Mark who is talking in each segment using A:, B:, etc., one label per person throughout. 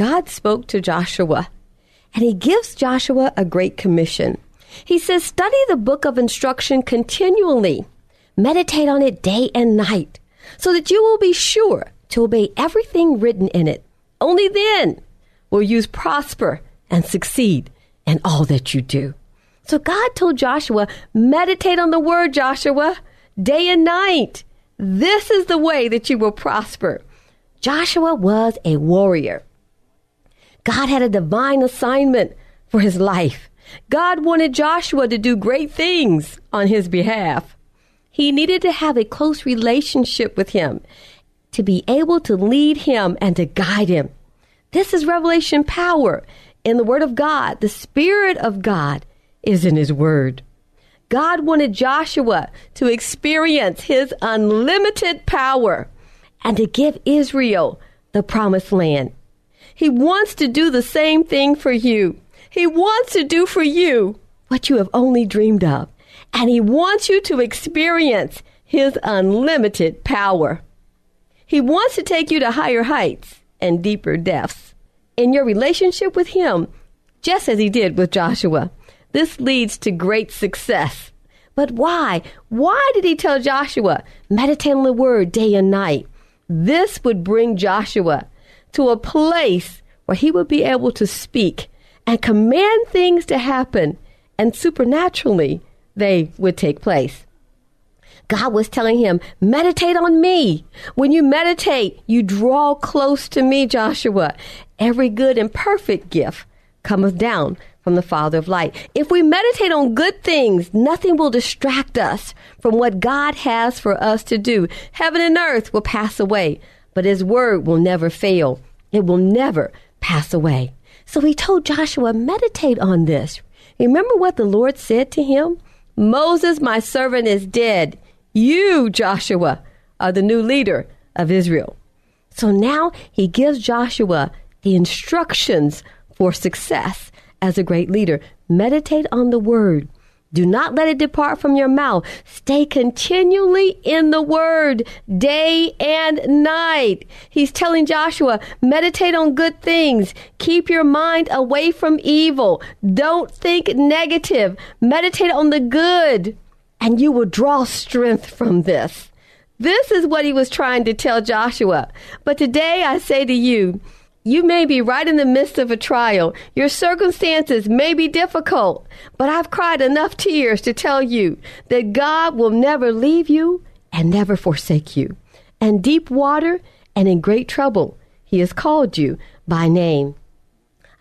A: God spoke to Joshua, and he gives Joshua a great commission. He says, Study the book of instruction continually, meditate on it day and night, so that you will be sure to obey everything written in it. Only then will you prosper and succeed in all that you do. So God told Joshua, Meditate on the word, Joshua, day and night. This is the way that you will prosper. Joshua was a warrior. God had a divine assignment for his life. God wanted Joshua to do great things on his behalf. He needed to have a close relationship with him to be able to lead him and to guide him. This is revelation power in the Word of God. The Spirit of God is in His Word. God wanted Joshua to experience His unlimited power and to give Israel the promised land. He wants to do the same thing for you. He wants to do for you what you have only dreamed of. And He wants you to experience His unlimited power. He wants to take you to higher heights and deeper depths in your relationship with Him, just as He did with Joshua. This leads to great success. But why? Why did He tell Joshua, meditate on the Word day and night? This would bring Joshua to a place where he would be able to speak and command things to happen, and supernaturally they would take place. God was telling him, meditate on me. When you meditate, you draw close to me, Joshua. Every good and perfect gift cometh down from the Father of light. If we meditate on good things, nothing will distract us from what God has for us to do. Heaven and earth will pass away, but His word will never fail. It will never pass away. So he told Joshua, meditate on this. Remember what the Lord said to him? Moses, my servant, is dead. You, Joshua, are the new leader of Israel. So now he gives Joshua the instructions for success as a great leader. Meditate on the word. Do not let it depart from your mouth. Stay continually in the word day and night. He's telling Joshua, meditate on good things. Keep your mind away from evil. Don't think negative. Meditate on the good and you will draw strength from this. This is what he was trying to tell Joshua. But today I say to you, you may be right in the midst of a trial. Your circumstances may be difficult, but I've cried enough tears to tell you that God will never leave you and never forsake you. And deep water and in great trouble, He has called you by name.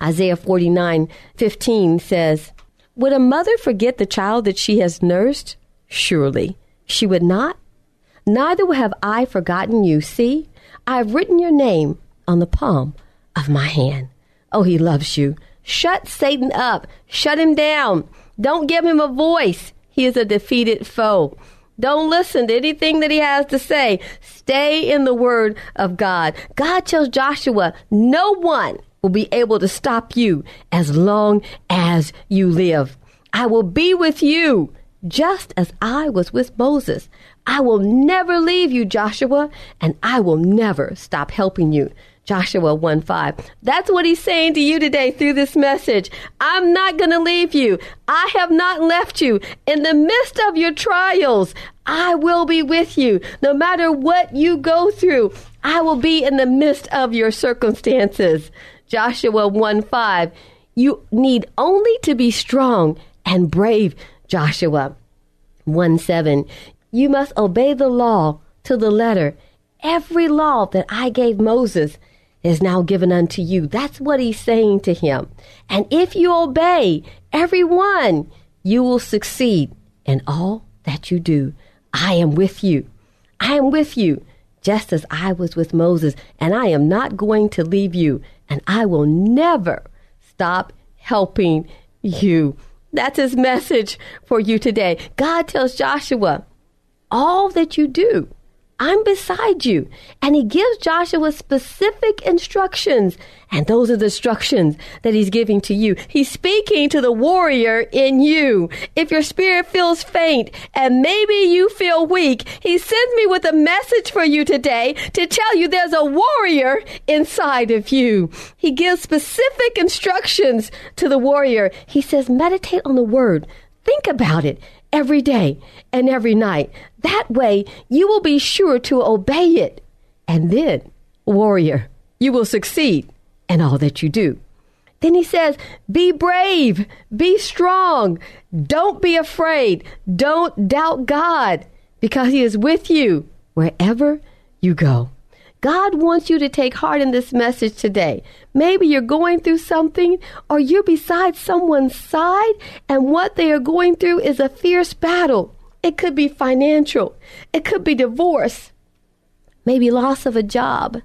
A: Isaiah 49 15 says, Would a mother forget the child that she has nursed? Surely she would not. Neither will have I forgotten you. See, I have written your name on the palm of my hand. Oh, he loves you. Shut Satan up. Shut him down. Don't give him a voice. He is a defeated foe. Don't listen to anything that he has to say. Stay in the word of God. God tells Joshua, no one will be able to stop you as long as you live. I will be with you just as I was with Moses. I will never leave you, Joshua, and I will never stop helping you. Joshua 1 5. That's what he's saying to you today through this message. I'm not going to leave you. I have not left you. In the midst of your trials, I will be with you. No matter what you go through, I will be in the midst of your circumstances. Joshua 1 5. You need only to be strong and brave, Joshua 1 7. You must obey the law to the letter. Every law that I gave Moses is now given unto you. That's what he's saying to him. And if you obey every one, you will succeed in all that you do. I am with you. I am with you, just as I was with Moses, and I am not going to leave you, and I will never stop helping you. That's his message for you today. God tells Joshua, all that you do, I'm beside you. And he gives Joshua specific instructions. And those are the instructions that he's giving to you. He's speaking to the warrior in you. If your spirit feels faint and maybe you feel weak, he sends me with a message for you today to tell you there's a warrior inside of you. He gives specific instructions to the warrior. He says, meditate on the word. Think about it every day and every night. That way, you will be sure to obey it. And then, warrior, you will succeed in all that you do. Then he says, Be brave, be strong, don't be afraid, don't doubt God, because he is with you wherever you go. God wants you to take heart in this message today. Maybe you're going through something or you're beside someone's side and what they are going through is a fierce battle. It could be financial. It could be divorce. Maybe loss of a job,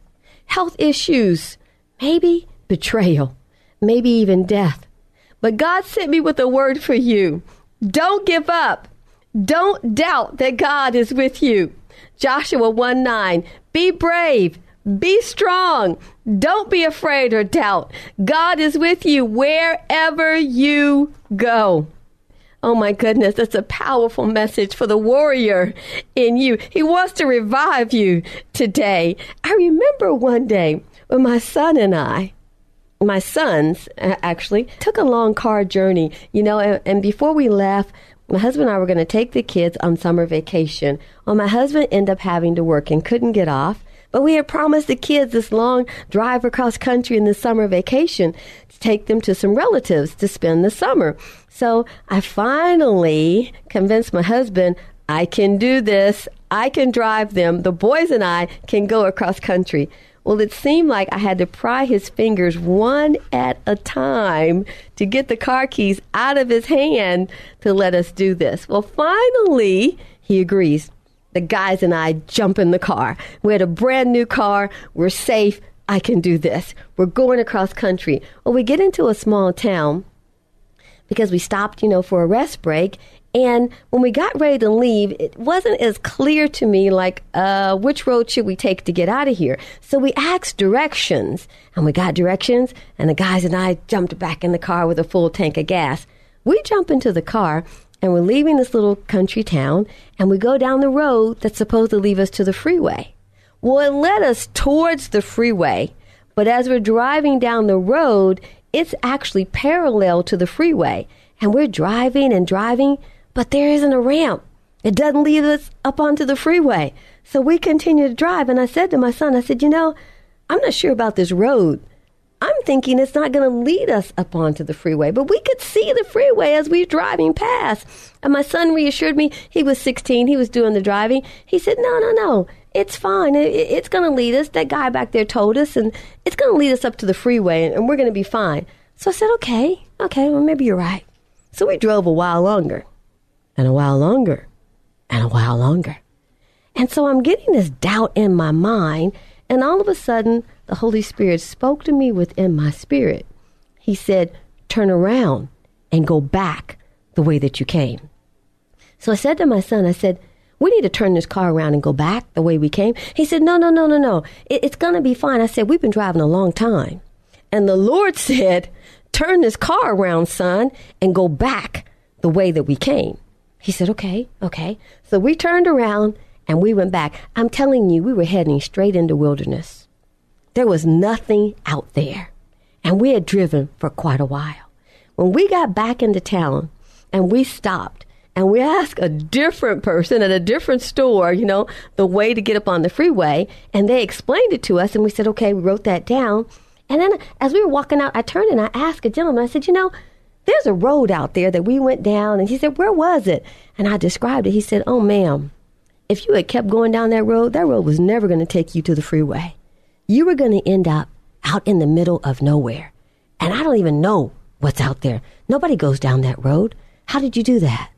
A: health issues, maybe betrayal, maybe even death. But God sent me with a word for you. Don't give up. Don't doubt that God is with you. Joshua 1 9. Be brave. Be strong. Don't be afraid or doubt. God is with you wherever you go. Oh my goodness, that's a powerful message for the warrior in you. He wants to revive you today. I remember one day when my son and I, my sons actually, took a long car journey, you know, and, and before we left, my husband and I were going to take the kids on summer vacation. Well, my husband ended up having to work and couldn't get off. But we had promised the kids this long drive across country in the summer vacation to take them to some relatives to spend the summer. So I finally convinced my husband I can do this. I can drive them. The boys and I can go across country. Well, it seemed like I had to pry his fingers one at a time to get the car keys out of his hand to let us do this. Well, finally, he agrees. The guys and I jump in the car. We had a brand new car. We're safe. I can do this. We're going across country. Well, we get into a small town because we stopped, you know, for a rest break and when we got ready to leave, it wasn't as clear to me like, uh, which road should we take to get out of here? So we asked directions and we got directions and the guys and I jumped back in the car with a full tank of gas. We jump into the car and we're leaving this little country town and we go down the road that's supposed to lead us to the freeway. Well, it led us towards the freeway, but as we're driving down the road, it's actually parallel to the freeway. And we're driving and driving but there isn't a ramp. It doesn't lead us up onto the freeway. So we continue to drive. And I said to my son, I said, you know, I'm not sure about this road. I'm thinking it's not going to lead us up onto the freeway, but we could see the freeway as we were driving past. And my son reassured me. He was 16. He was doing the driving. He said, no, no, no. It's fine. it's going to lead us. That guy back there told us, and it's going to lead us up to the freeway, and we're going to be fine. So I said, okay, okay, well, maybe you're right. So we drove a while longer and a while longer and a while longer. And so I'm getting this doubt in my mind, and all of a sudden, the Holy Spirit spoke to me within my spirit. He said, Turn around and go back the way that you came. So I said to my son, I said, we need to turn this car around and go back the way we came. He said, no, no, no, no, no. It, it's going to be fine. I said, we've been driving a long time. And the Lord said, Turn this car around, son, and go back the way that we came. He said, Okay, okay. So we turned around and we went back. I'm telling you, we were heading straight into wilderness. There was nothing out there. And we had driven for quite a while. When we got back into town and we stopped and we asked a different person at a different store, you know, the way to get up on the freeway, and they explained it to us, and we said, okay, we wrote that down. And then as we were walking out, I turned and I asked a gentleman, I said, you know, there's a road out there that we went down. And he said, where was it? And I described it. He said, oh, ma'am, if you had kept going down that road, that road was never going to take you to the freeway. You were going to end up out in the middle of nowhere. And I don't even know what's out there. Nobody goes down that road. How did you do that?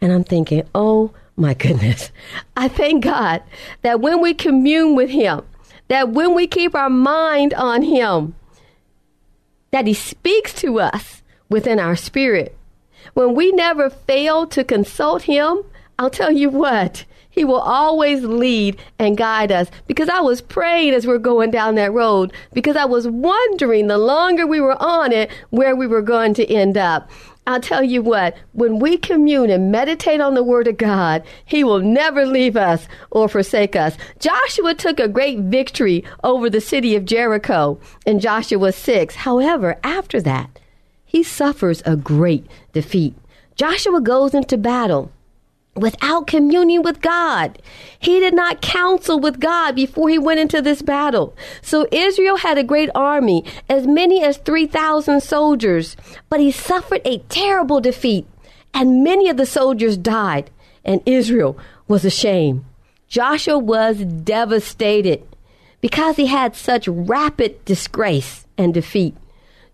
A: And I'm thinking, oh my goodness. I thank God that when we commune with Him, that when we keep our mind on Him, that He speaks to us within our spirit. When we never fail to consult Him, I'll tell you what, he will always lead and guide us because I was praying as we are going down that road because I was wondering the longer we were on it where we were going to end up. I'll tell you what, when we commune and meditate on the Word of God, He will never leave us or forsake us. Joshua took a great victory over the city of Jericho in Joshua 6. However, after that, he suffers a great defeat. Joshua goes into battle without communion with God. He did not counsel with God before he went into this battle. So Israel had a great army, as many as 3,000 soldiers, but he suffered a terrible defeat, and many of the soldiers died, and Israel was ashamed. Joshua was devastated because he had such rapid disgrace and defeat.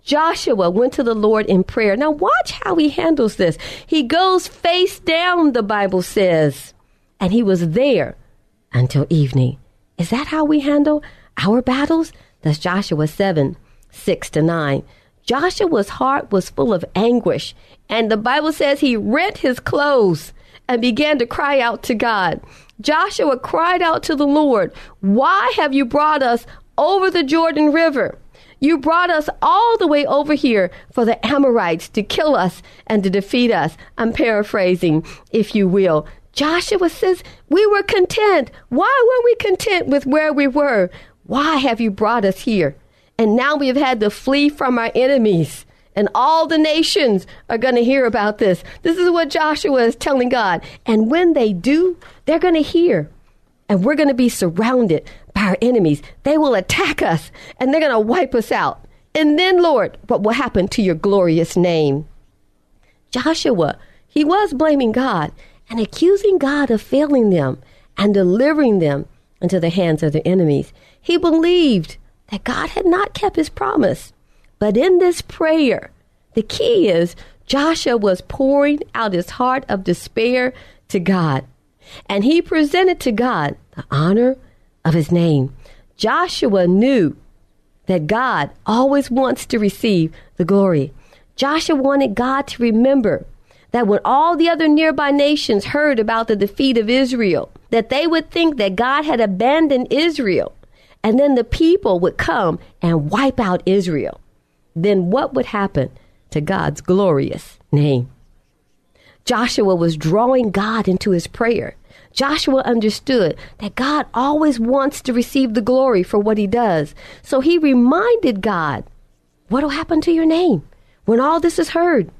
A: Joshua went to the Lord in prayer. Now, watch how he handles this. He goes face down, the Bible says, and he was there until evening. Is that how we handle our battles? That's Joshua 7 6 to 9. Joshua's heart was full of anguish, and the Bible says he rent his clothes and began to cry out to God. Joshua cried out to the Lord, Why have you brought us over the Jordan River? You brought us all the way over here for the Amorites to kill us and to defeat us. I'm paraphrasing, if you will. Joshua says, We were content. Why were we content with where we were? Why have you brought us here? And now we have had to flee from our enemies. And all the nations are going to hear about this. This is what Joshua is telling God. And when they do, they're going to hear. And we're going to be surrounded by our enemies. They will attack us and they're going to wipe us out. And then, Lord, what will happen to your glorious name? Joshua, he was blaming God and accusing God of failing them and delivering them into the hands of their enemies. He believed that God had not kept his promise. But in this prayer, the key is Joshua was pouring out his heart of despair to God. And he presented to God the honor, of his name. Joshua knew that God always wants to receive the glory. Joshua wanted God to remember that when all the other nearby nations heard about the defeat of Israel, that they would think that God had abandoned Israel, and then the people would come and wipe out Israel. Then what would happen to God's glorious name? Joshua was drawing God into his prayer. Joshua understood that God always wants to receive the glory for what he does. So he reminded God, What'll happen to your name when all this is heard?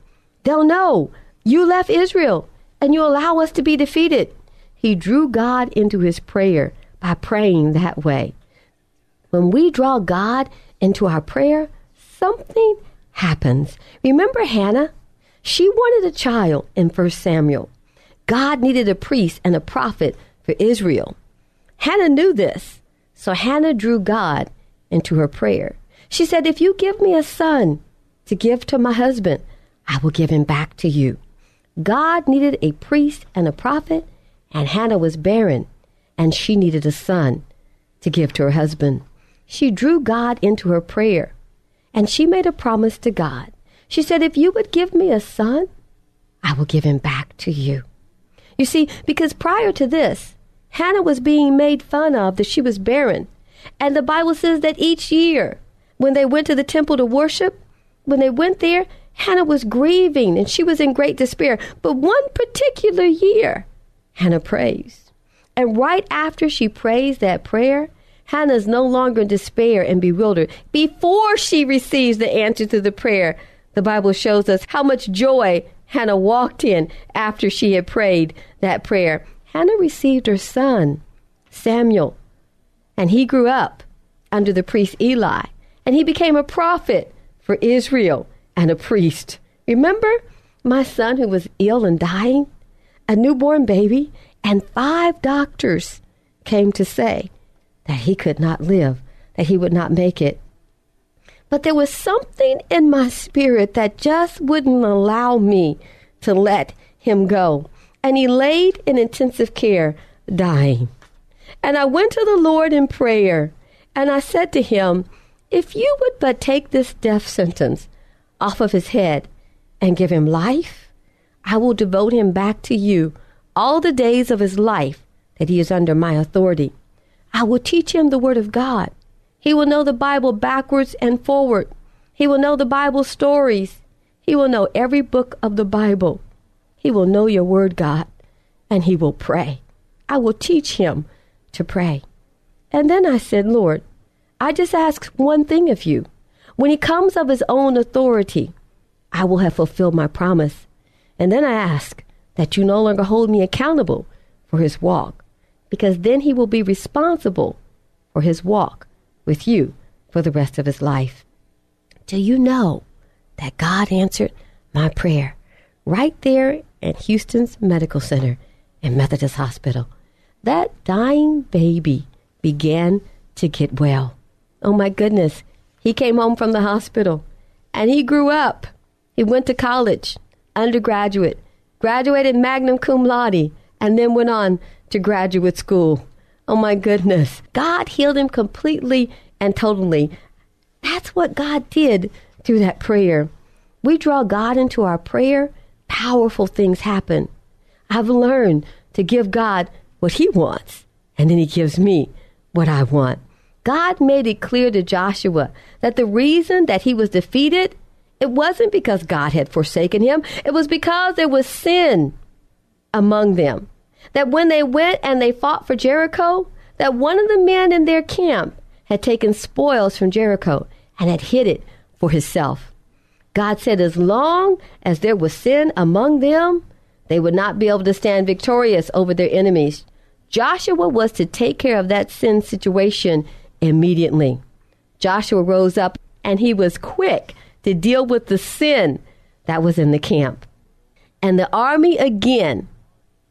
A: They'll know you left Israel and you allow us to be defeated. He drew God into his prayer by praying that way. When we draw God into our prayer, something happens. Remember Hannah? She wanted a child in 1 Samuel. God needed a priest and a prophet for Israel. Hannah knew this, so Hannah drew God into her prayer. She said, If you give me a son to give to my husband, I will give him back to you. God needed a priest and a prophet, and Hannah was barren, and she needed a son to give to her husband. She drew God into her prayer, and she made a promise to God. She said, If you would give me a son, I will give him back to you. You see, because prior to this, Hannah was being made fun of that she was barren. And the Bible says that each year when they went to the temple to worship, when they went there, Hannah was grieving and she was in great despair. But one particular year, Hannah praised. And right after she praised that prayer, Hannah is no longer in despair and bewildered. Before she receives the answer to the prayer, the Bible shows us how much joy Hannah walked in after she had prayed that prayer. Hannah received her son, Samuel, and he grew up under the priest Eli, and he became a prophet for Israel and a priest. Remember my son who was ill and dying? A newborn baby, and five doctors came to say that he could not live, that he would not make it. But there was something in my spirit that just wouldn't allow me to let him go. And he laid in intensive care, dying. And I went to the Lord in prayer, and I said to him, If you would but take this death sentence off of his head and give him life, I will devote him back to you all the days of his life that he is under my authority. I will teach him the Word of God. He will know the Bible backwards and forward. He will know the Bible stories. He will know every book of the Bible. He will know your Word, God, and he will pray. I will teach him to pray. And then I said, Lord, I just ask one thing of you. When he comes of his own authority, I will have fulfilled my promise. And then I ask that you no longer hold me accountable for his walk, because then he will be responsible for his walk with you for the rest of his life. Do you know that God answered my prayer right there at Houston's Medical Center and Methodist Hospital? That dying baby began to get well. Oh my goodness. He came home from the hospital and he grew up. He went to college, undergraduate, graduated magna cum laude, and then went on to graduate school. Oh my goodness. God healed him completely and totally. That's what God did through that prayer. We draw God into our prayer, powerful things happen. I've learned to give God what He wants, and then He gives me what I want. God made it clear to Joshua that the reason that he was defeated, it wasn't because God had forsaken him, it was because there was sin among them. That when they went and they fought for Jericho, that one of the men in their camp had taken spoils from Jericho and had hid it for himself. God said, as long as there was sin among them, they would not be able to stand victorious over their enemies. Joshua was to take care of that sin situation immediately. Joshua rose up and he was quick to deal with the sin that was in the camp. And the army again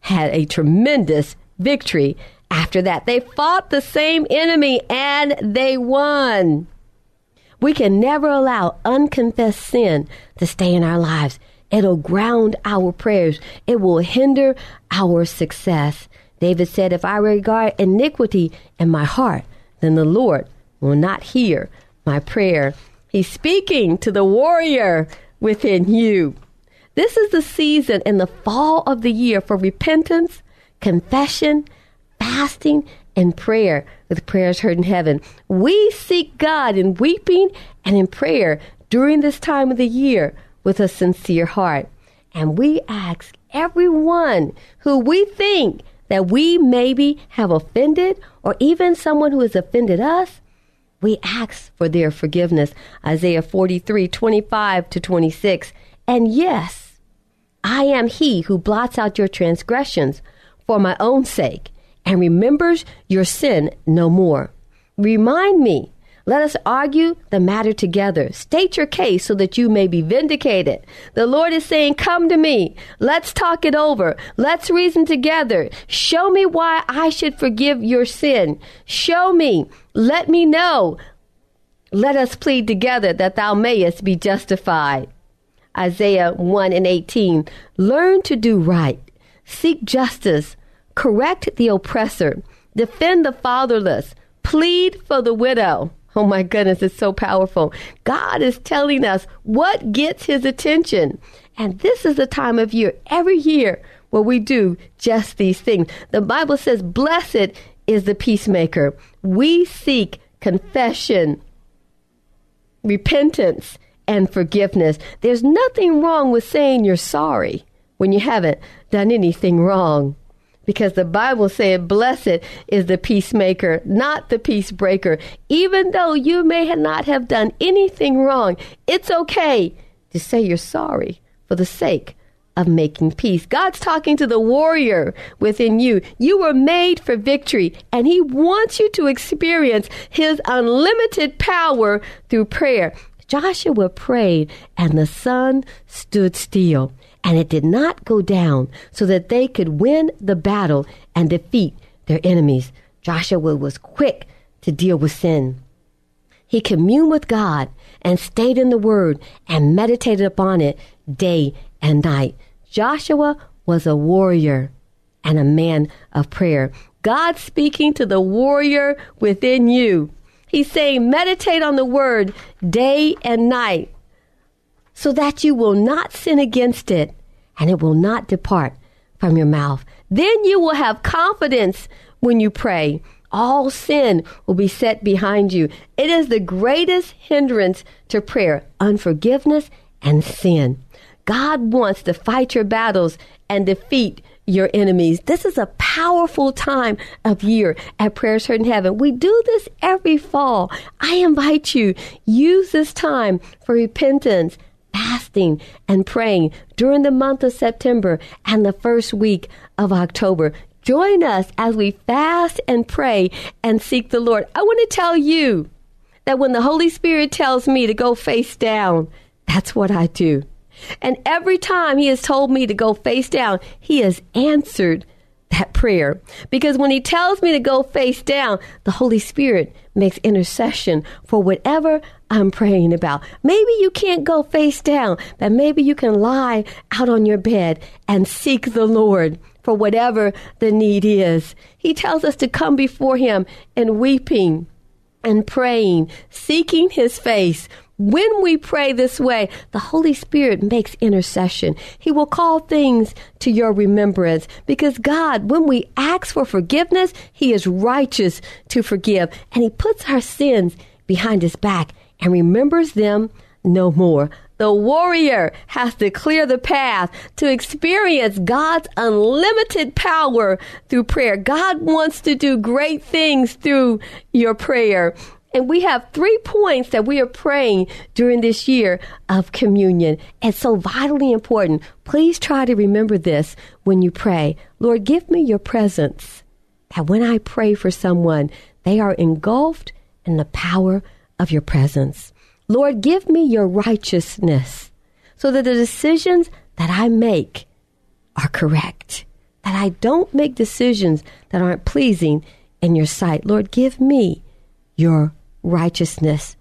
A: had a tremendous victory after that. They fought the same enemy and they won. We can never allow unconfessed sin to stay in our lives. It'll ground our prayers. It will hinder our success. David said, If I regard iniquity in my heart, then the Lord will not hear my prayer. He's speaking to the warrior within you. This is the season in the fall of the year for repentance, confession, fasting, and prayer with prayers heard in heaven. We seek God in weeping and in prayer during this time of the year with a sincere heart. And we ask everyone who we think that we maybe have offended or even someone who has offended us, we ask for their forgiveness. Isaiah 43, 25 to 26. And yes, I am he who blots out your transgressions for my own sake and remembers your sin no more. Remind me let us argue the matter together. State your case so that you may be vindicated. The Lord is saying, Come to me. Let's talk it over. Let's reason together. Show me why I should forgive your sin. Show me. Let me know. Let us plead together that thou mayest be justified. Isaiah 1 and 18. Learn to do right. Seek justice. Correct the oppressor. Defend the fatherless. Plead for the widow. Oh my goodness, it's so powerful. God is telling us what gets his attention. And this is the time of year, every year, where we do just these things. The Bible says, Blessed is the peacemaker. We seek confession repentance and forgiveness. There's nothing wrong with saying you're sorry when you haven't done anything wrong. Because the Bible said, Blessed is the peacemaker, not the peace breaker. Even though you may not have done anything wrong, it's okay to say you're sorry for the sake of making peace. God's talking to the warrior within you. You were made for victory, and He wants you to experience His unlimited power through prayer. Joshua prayed, and the sun stood still, and it did not go down, so that they could win the battle and defeat their enemies. Joshua was quick to deal with sin. He communed with God and stayed in the Word and meditated upon it day and night. Joshua was a warrior and a man of prayer. God speaking to the warrior within you. He's saying, meditate on the word day and night so that you will not sin against it and it will not depart from your mouth. Then you will have confidence when you pray. All sin will be set behind you. It is the greatest hindrance to prayer, unforgiveness and sin. God wants to fight your battles and defeat your enemies. This is a powerful time of year at Prayers Heard in Heaven. We do this every fall. I invite you, use this time for repentance, fasting, and praying during the month of September and the first week of October. Join us as we fast and pray and seek the Lord. I want to tell you that when the Holy Spirit tells me to go face down, that's what I do. And every time he has told me to go face down, he has answered that prayer. Because when he tells me to go face down, the Holy Spirit makes intercession for whatever I'm praying about. Maybe you can't go face down, but maybe you can lie out on your bed and seek the Lord for whatever the need is. He tells us to come before him in weeping and praying, seeking his face, when we pray this way, the Holy Spirit makes intercession. He will call things to your remembrance because God, when we ask for forgiveness, He is righteous to forgive and He puts our sins behind His back and remembers them no more. The warrior has to clear the path to experience God's unlimited power through prayer. God wants to do great things through your prayer. And we have three points that we are praying during this year of communion. It's so vitally important. Please try to remember this when you pray. Lord, give me your presence. That when I pray for someone, they are engulfed in the power of your presence. Lord, give me your righteousness so that the decisions that I make are correct. That I don't make decisions that aren't pleasing in your sight. Lord, give me your righteousness.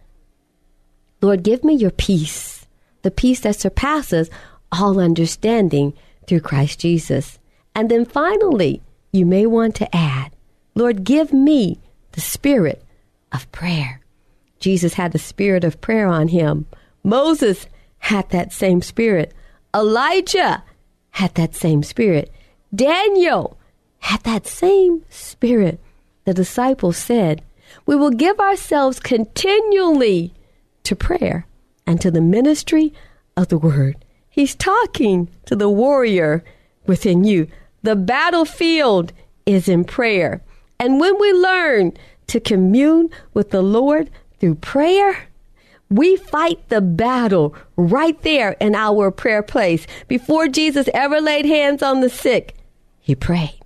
A: Lord, give me your peace, the peace that surpasses all understanding through Christ Jesus. And then finally, you may want to add, Lord, give me the spirit of prayer. Jesus had the spirit of prayer on him. Moses had that same spirit. Elijah had that same spirit. Daniel had that same spirit. The disciples said, we will give ourselves continually to prayer and to the ministry of the word. He's talking to the warrior within you. The battlefield is in prayer. And when we learn to commune with the Lord through prayer, we fight the battle right there in our prayer place. Before Jesus ever laid hands on the sick, he prayed.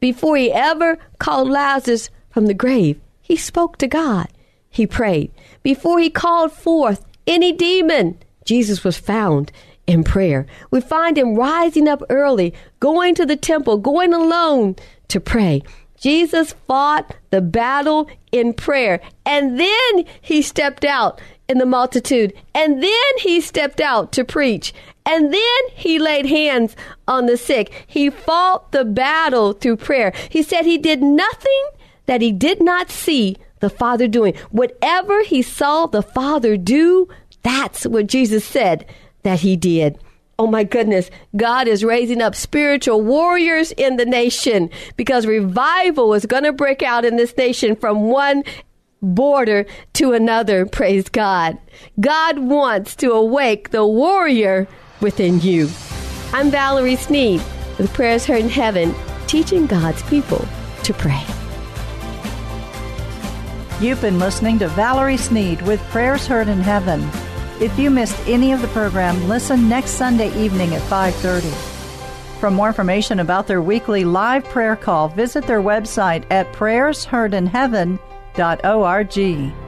A: Before he ever called Lazarus from the grave, he spoke to God. He prayed. Before he called forth any demon, Jesus was found in prayer. We find him rising up early, going to the temple, going alone to pray. Jesus fought the battle in prayer. And then he stepped out in the multitude. And then he stepped out to preach. And then he laid hands on the sick. He fought the battle through prayer. He said he did nothing that he did not see the Father doing. Whatever he saw the Father do, that's what Jesus said that he did. Oh my goodness, God is raising up spiritual warriors in the nation because revival is going to break out in this nation from one border to another. Praise God. God wants to awake the warrior within you. I'm Valerie Sneed with Prayers Heard in Heaven, teaching God's people to pray.
B: You've been listening to Valerie Sneed with Prayers Heard in Heaven. If you missed any of the program, listen next Sunday evening at 5:30. For more information about their weekly live prayer call, visit their website at prayersheardinheaven.org.